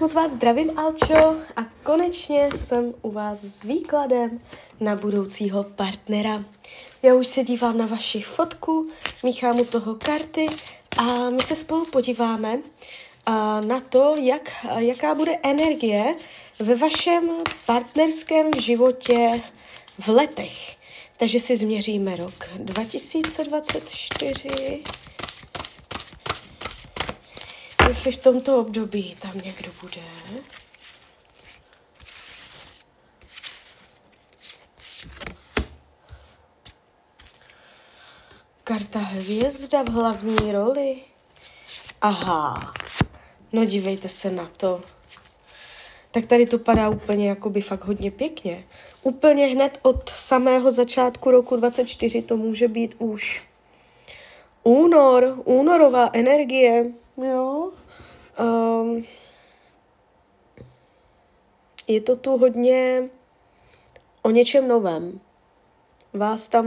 Moc vás zdravím, Alčo, a konečně jsem u vás s výkladem na budoucího partnera. Já už se dívám na vaši fotku, míchám u toho karty a my se spolu podíváme na to, jak, jaká bude energie ve vašem partnerském životě v letech. Takže si změříme rok 2024 jestli v tomto období tam někdo bude. Karta hvězda v hlavní roli. Aha, no dívejte se na to. Tak tady to padá úplně jakoby fakt hodně pěkně. Úplně hned od samého začátku roku 24 to může být už únor, únorová energie, jo. Um, je to tu hodně o něčem novém. Vás tam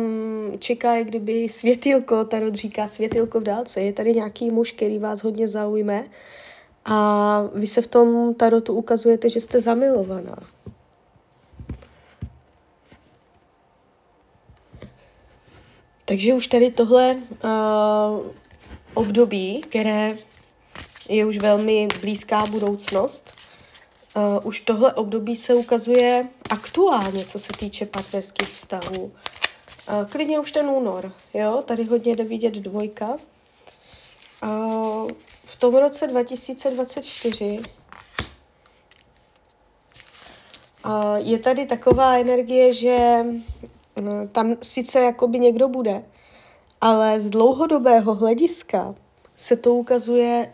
čeká, jak kdyby světilko, Tarot říká světilko v dálce. Je tady nějaký muž, který vás hodně zaujme a vy se v tom Tarotu ukazujete, že jste zamilovaná. Takže už tady tohle uh, období, které je už velmi blízká budoucnost. Uh, už tohle období se ukazuje aktuálně, co se týče partnerských vztahů. Uh, klidně už ten únor, jo, tady hodně jde vidět dvojka. Uh, v tom roce 2024 uh, je tady taková energie, že uh, tam sice jakoby někdo bude, ale z dlouhodobého hlediska se to ukazuje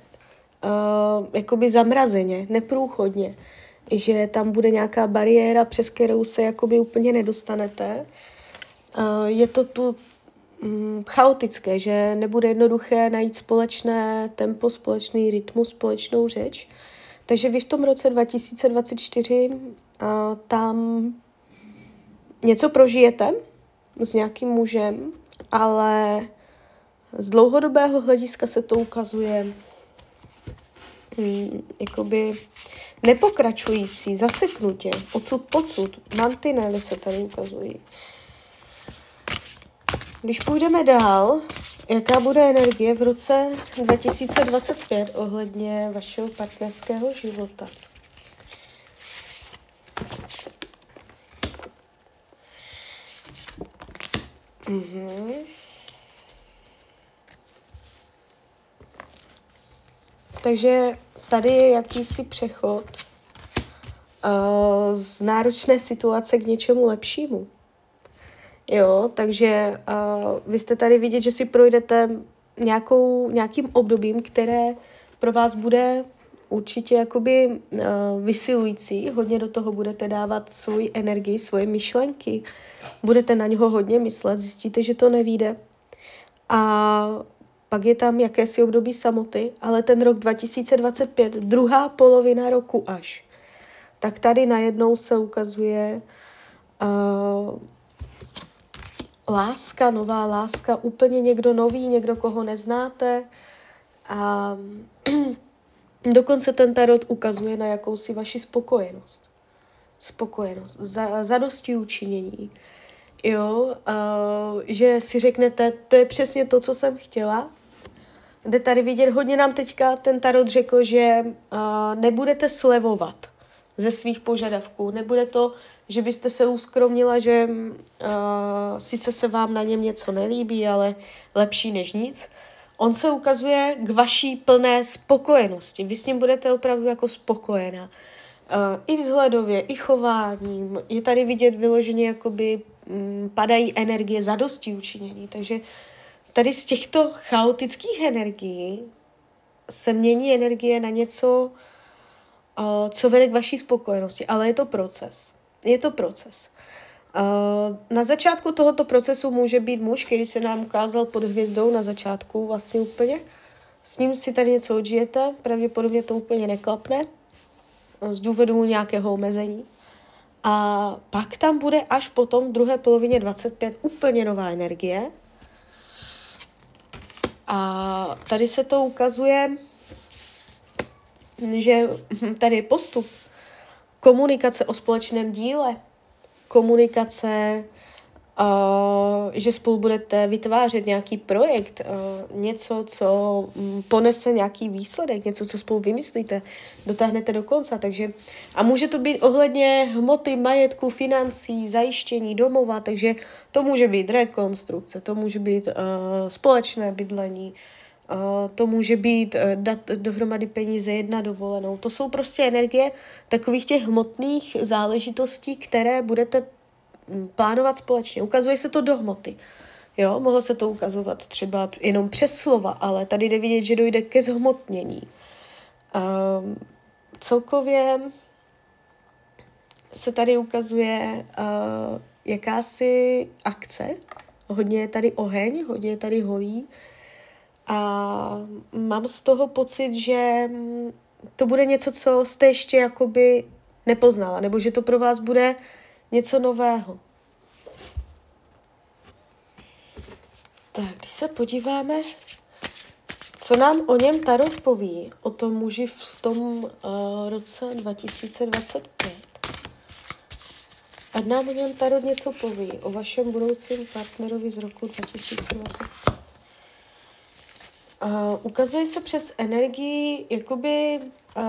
uh, jakoby zamrazeně, neprůchodně, že tam bude nějaká bariéra, přes kterou se jakoby úplně nedostanete. Uh, je to tu um, chaotické, že nebude jednoduché najít společné tempo, společný rytmus, společnou řeč. Takže vy v tom roce 2024 uh, tam něco prožijete s nějakým mužem, ale z dlouhodobého hlediska se to ukazuje mm, jakoby nepokračující, zaseknutě, odsud pocud, mantinely se tady ukazují. Když půjdeme dál, jaká bude energie v roce 2025 ohledně vašeho partnerského života? Mhm. Takže tady je jakýsi přechod uh, z náročné situace k něčemu lepšímu. Jo, takže uh, vy jste tady vidět, že si projdete nějakou, nějakým obdobím, které pro vás bude určitě jakoby uh, vysilující. Hodně do toho budete dávat svoji energii, svoje myšlenky. Budete na něho hodně myslet, zjistíte, že to nevíde. A pak je tam jakési období samoty, ale ten rok 2025, druhá polovina roku až, tak tady najednou se ukazuje uh, láska, nová láska, úplně někdo nový, někdo, koho neznáte. A dokonce ten tarot ukazuje na jakousi vaši spokojenost. Spokojenost, za, zadosti učinění. Jo, uh, že si řeknete, to je přesně to, co jsem chtěla, jde tady vidět, hodně nám teďka ten tarot řekl, že uh, nebudete slevovat ze svých požadavků. Nebude to, že byste se uskromnila, že uh, sice se vám na něm něco nelíbí, ale lepší než nic. On se ukazuje k vaší plné spokojenosti. Vy s ním budete opravdu jako spokojená. Uh, I vzhledově, i chováním. Je tady vidět vyloženě, jakoby padají energie zadosti učinění. Takže tady z těchto chaotických energií se mění energie na něco, co vede k vaší spokojenosti, ale je to proces. Je to proces. Na začátku tohoto procesu může být muž, který se nám ukázal pod hvězdou na začátku vlastně úplně. S ním si tady něco odžijete, pravděpodobně to úplně neklapne z důvodu nějakého omezení. A pak tam bude až potom v druhé polovině 25 úplně nová energie, a tady se to ukazuje že tady je postup, komunikace o společném díle, komunikace že spolu budete vytvářet nějaký projekt, uh, něco, co um, ponese nějaký výsledek, něco, co spolu vymyslíte, dotáhnete do konce. Takže, a může to být ohledně hmoty, majetku, financí, zajištění domova, takže to může být rekonstrukce, to může být uh, společné bydlení, to může být dát dohromady peníze, jedna dovolenou. To jsou prostě energie takových těch hmotných záležitostí, které budete Mm, plánovat společně. Ukazuje se to do hmoty. Jo, mohlo se to ukazovat třeba jenom přes slova, ale tady jde vidět, že dojde ke zhmotnění. Um, celkově se tady ukazuje uh, jakási akce. Hodně je tady oheň, hodně je tady holí. A mám z toho pocit, že mm, to bude něco, co jste ještě jakoby nepoznala, nebo že to pro vás bude něco nového. Tak, když se podíváme, co nám o něm Tarot poví, o tom muži v tom uh, roce 2025. Ať nám o něm Tarot něco poví, o vašem budoucím partnerovi z roku 2025. Uh, ukazuje se přes energii jakoby uh,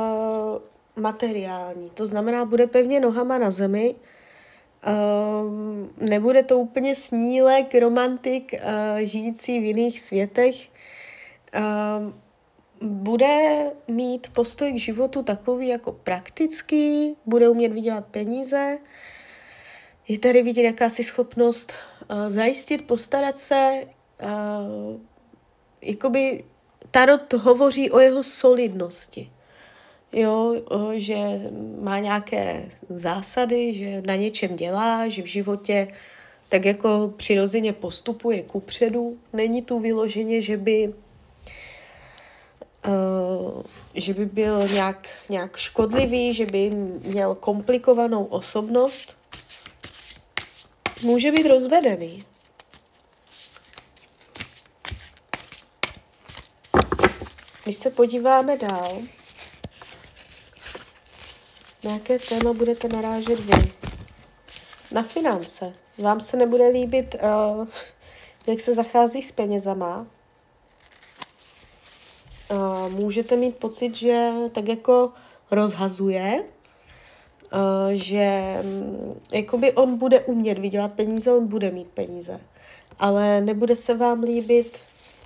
materiální. To znamená, bude pevně nohama na zemi, Um, nebude to úplně snílek, romantik, uh, žijící v jiných světech. Um, bude mít postoj k životu takový jako praktický, bude umět vydělat peníze, je tady vidět jakási schopnost uh, zajistit, postarat se. Uh, jakoby Tarot hovoří o jeho solidnosti jo, že má nějaké zásady, že na něčem dělá, že v životě tak jako přirozeně postupuje kupředu. Není tu vyloženě, že by Uh, že by byl nějak, nějak škodlivý, že by měl komplikovanou osobnost. Může být rozvedený. Když se podíváme dál, na jaké téma budete narážet vy? Na finance. Vám se nebude líbit, uh, jak se zachází s penězama. Uh, můžete mít pocit, že tak jako rozhazuje, uh, že um, jakoby on bude umět vydělat peníze, on bude mít peníze. Ale nebude se vám líbit,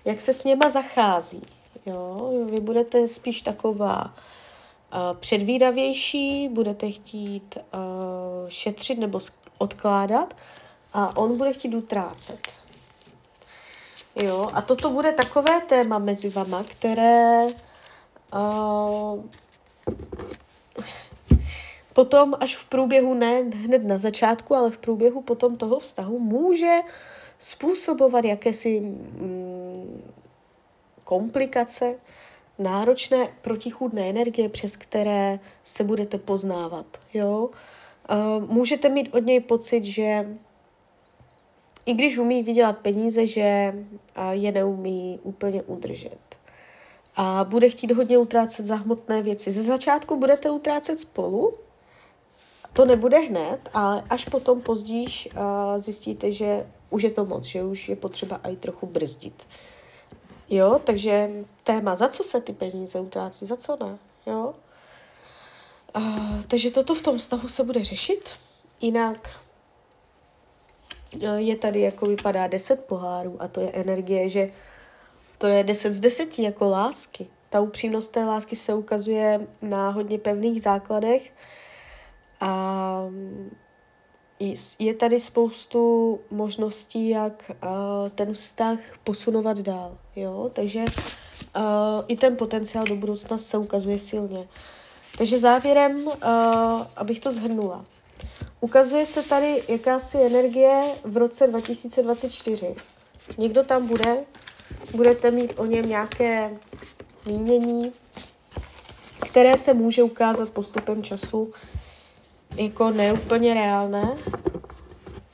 jak se s něma zachází. Jo? Vy budete spíš taková předvídavější, budete chtít uh, šetřit nebo odkládat a on bude chtít utrácet. Jo, a toto bude takové téma mezi vama, které uh, potom až v průběhu, ne hned na začátku, ale v průběhu potom toho vztahu může způsobovat jakési mm, komplikace, náročné protichůdné energie, přes které se budete poznávat. Jo? Můžete mít od něj pocit, že i když umí vydělat peníze, že je neumí úplně udržet. A bude chtít hodně utrácet za hmotné věci. Ze začátku budete utrácet spolu, to nebude hned, ale až potom později zjistíte, že už je to moc, že už je potřeba i trochu brzdit. Jo, takže téma, za co se ty peníze utrácí, za co ne, jo. Uh, takže toto v tom vztahu se bude řešit. Jinak uh, je tady, jako vypadá deset pohárů a to je energie, že to je deset z deseti jako lásky. Ta upřímnost té lásky se ukazuje na hodně pevných základech a je tady spoustu možností, jak uh, ten vztah posunovat dál, jo, takže uh, i ten potenciál do budoucna se ukazuje silně. Takže závěrem, uh, abych to zhrnula, ukazuje se tady jakási energie v roce 2024. Někdo tam bude, budete mít o něm nějaké mínění, které se může ukázat postupem času jako neúplně reálné.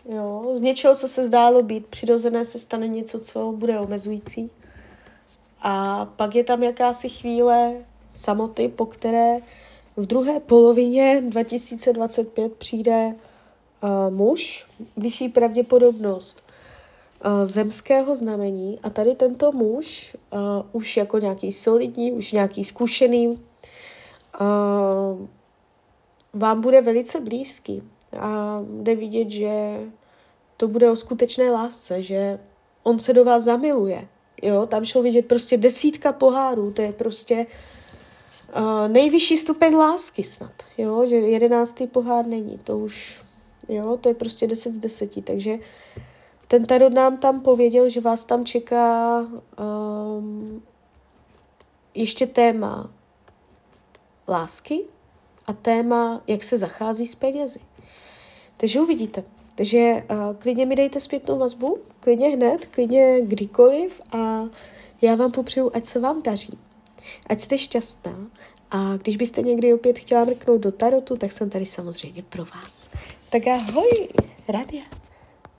Jo, z něčeho, co se zdálo být přirozené, se stane něco, co bude omezující. A pak je tam jakási chvíle samoty, po které v druhé polovině 2025 přijde uh, muž, vyšší pravděpodobnost uh, zemského znamení a tady tento muž, uh, už jako nějaký solidní, už nějaký zkušený, uh, vám bude velice blízký a jde vidět, že to bude o skutečné lásce, že on se do vás zamiluje. Jo, tam šlo vidět prostě desítka pohárů, to je prostě uh, nejvyšší stupeň lásky snad, jo, že jedenáctý pohár není, to už, jo, to je prostě deset z deseti, takže ten tarot nám tam pověděl, že vás tam čeká um, ještě téma lásky a téma, jak se zachází s penězi. Takže uvidíte. Takže uh, klidně mi dejte zpětnou vazbu, klidně hned, klidně kdykoliv a já vám popřeju, ať se vám daří, ať jste šťastná a když byste někdy opět chtěla mrknout do tarotu, tak jsem tady samozřejmě pro vás. Tak ahoj, Radia.